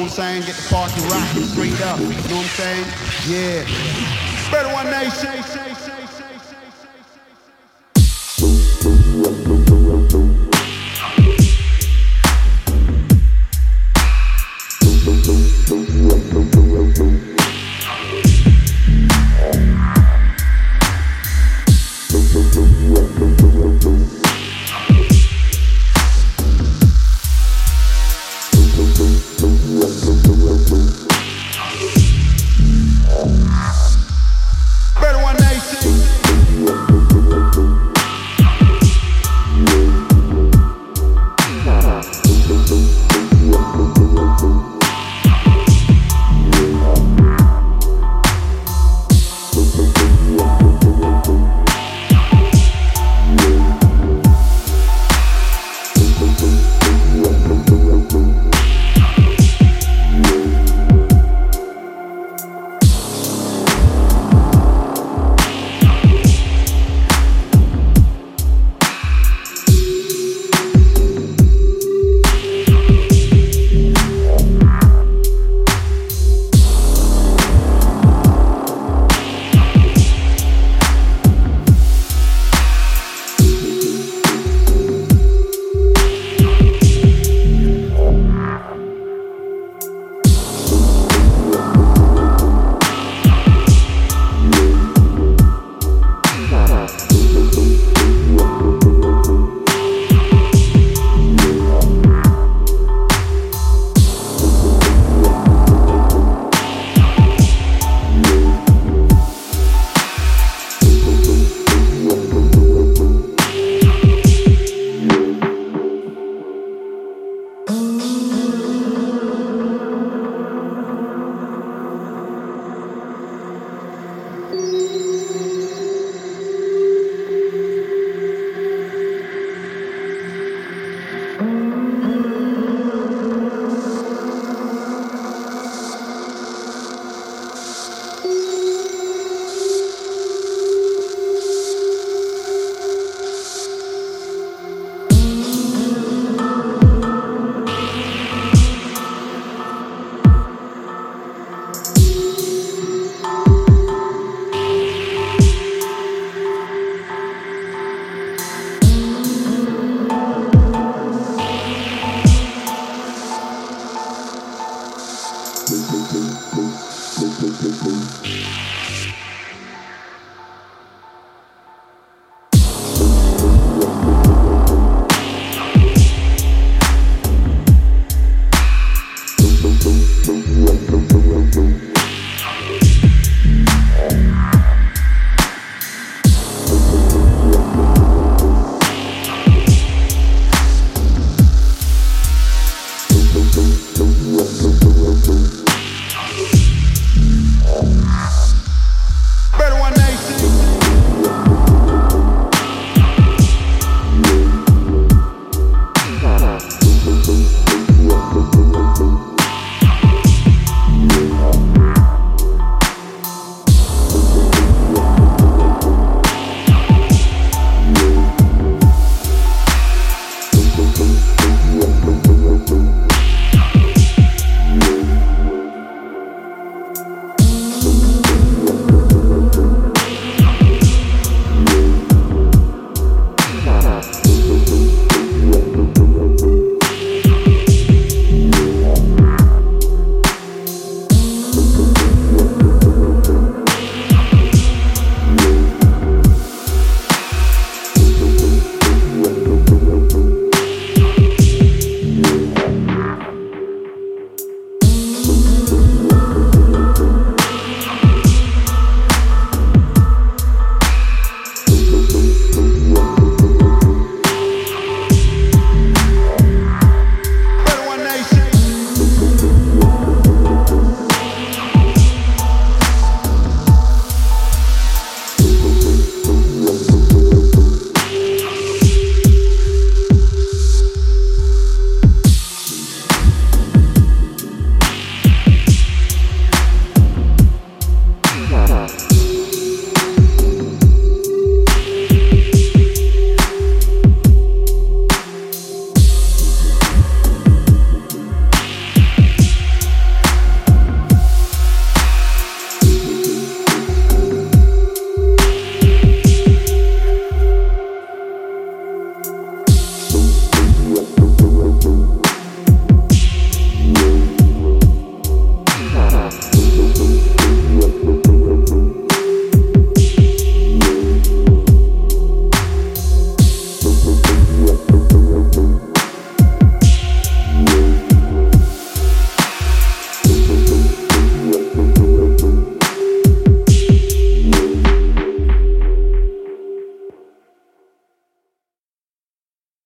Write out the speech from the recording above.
you know what I'm saying? Get the party rocking straight up, you know what I'm saying? Yeah. Better One Nation.